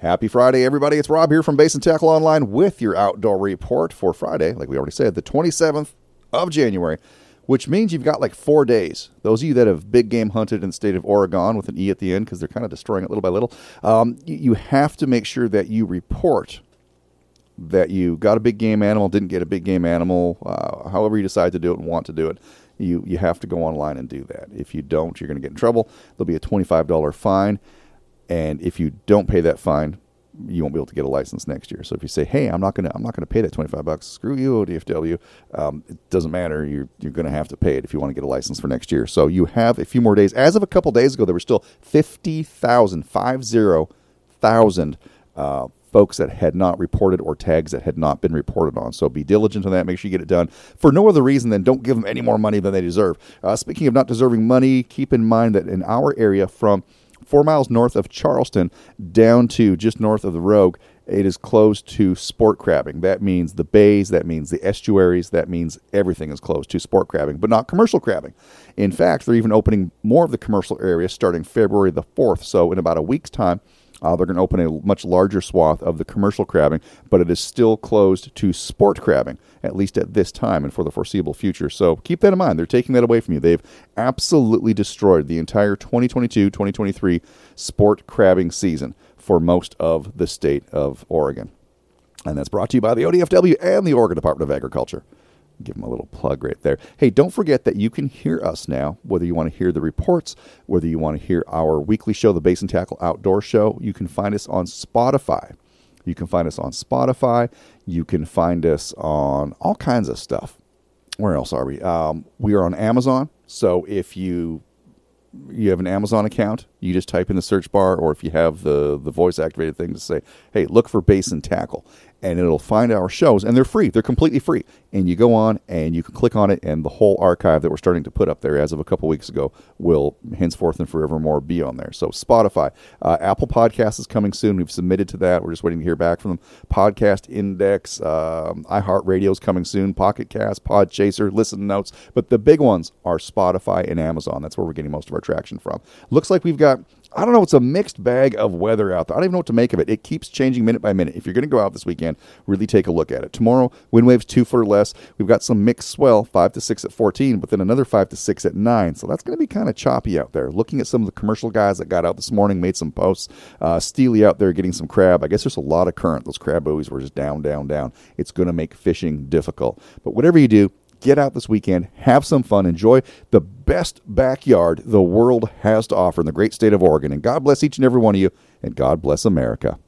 Happy Friday, everybody. It's Rob here from Basin Tackle Online with your outdoor report for Friday, like we already said, the 27th of January, which means you've got like four days. Those of you that have big game hunted in the state of Oregon with an E at the end, because they're kind of destroying it little by little, um, you, you have to make sure that you report that you got a big game animal, didn't get a big game animal, uh, however you decide to do it and want to do it. You, you have to go online and do that. If you don't, you're going to get in trouble. There'll be a $25 fine. And if you don't pay that fine, you won't be able to get a license next year. So if you say, "Hey, I'm not gonna, I'm not gonna pay that 25 bucks," screw you, ODFW. Um, it doesn't matter. You're you're gonna have to pay it if you want to get a license for next year. So you have a few more days. As of a couple days ago, there were still 50,000, five zero thousand uh, folks that had not reported or tags that had not been reported on. So be diligent on that. Make sure you get it done for no other reason than don't give them any more money than they deserve. Uh, speaking of not deserving money, keep in mind that in our area from four miles north of Charleston down to just north of the Rogue, it is closed to sport crabbing. That means the bays, that means the estuaries, that means everything is closed to sport crabbing, but not commercial crabbing. In fact, they're even opening more of the commercial areas starting February the 4th. So, in about a week's time, uh, they're going to open a much larger swath of the commercial crabbing, but it is still closed to sport crabbing, at least at this time and for the foreseeable future. So keep that in mind. They're taking that away from you. They've absolutely destroyed the entire 2022 2023 sport crabbing season for most of the state of Oregon. And that's brought to you by the ODFW and the Oregon Department of Agriculture give them a little plug right there. Hey, don't forget that you can hear us now, whether you want to hear the reports, whether you want to hear our weekly show, the Basin Tackle Outdoor Show. You can find us on Spotify. You can find us on Spotify. You can find us on all kinds of stuff. Where else are we? Um, we are on Amazon. So if you you have an Amazon account, you just type in the search bar, or if you have the the voice activated thing to say, "Hey, look for Basin Tackle," and it'll find our shows, and they're free. They're completely free, and you go on and you can click on it, and the whole archive that we're starting to put up there as of a couple weeks ago will henceforth and forevermore be on there. So Spotify, uh, Apple Podcast is coming soon. We've submitted to that. We're just waiting to hear back from them. Podcast Index, um, iHeartRadio is coming soon. Pocket Cast, Podchaser, Listen Notes, but the big ones are Spotify and Amazon. That's where we're getting most of our traction from. Looks like we've got I don't know. It's a mixed bag of weather out there. I don't even know what to make of it. It keeps changing minute by minute. If you're going to go out this weekend, really take a look at it. Tomorrow, wind waves two foot or less. We've got some mixed swell, five to six at 14, but then another five to six at nine. So that's going to be kind of choppy out there. Looking at some of the commercial guys that got out this morning, made some posts. Uh, Steely out there getting some crab. I guess there's a lot of current. Those crab buoys were just down, down, down. It's going to make fishing difficult. But whatever you do, get out this weekend, have some fun, enjoy the best backyard the world has to offer in the great state of Oregon. And God bless each and every one of you, and God bless America.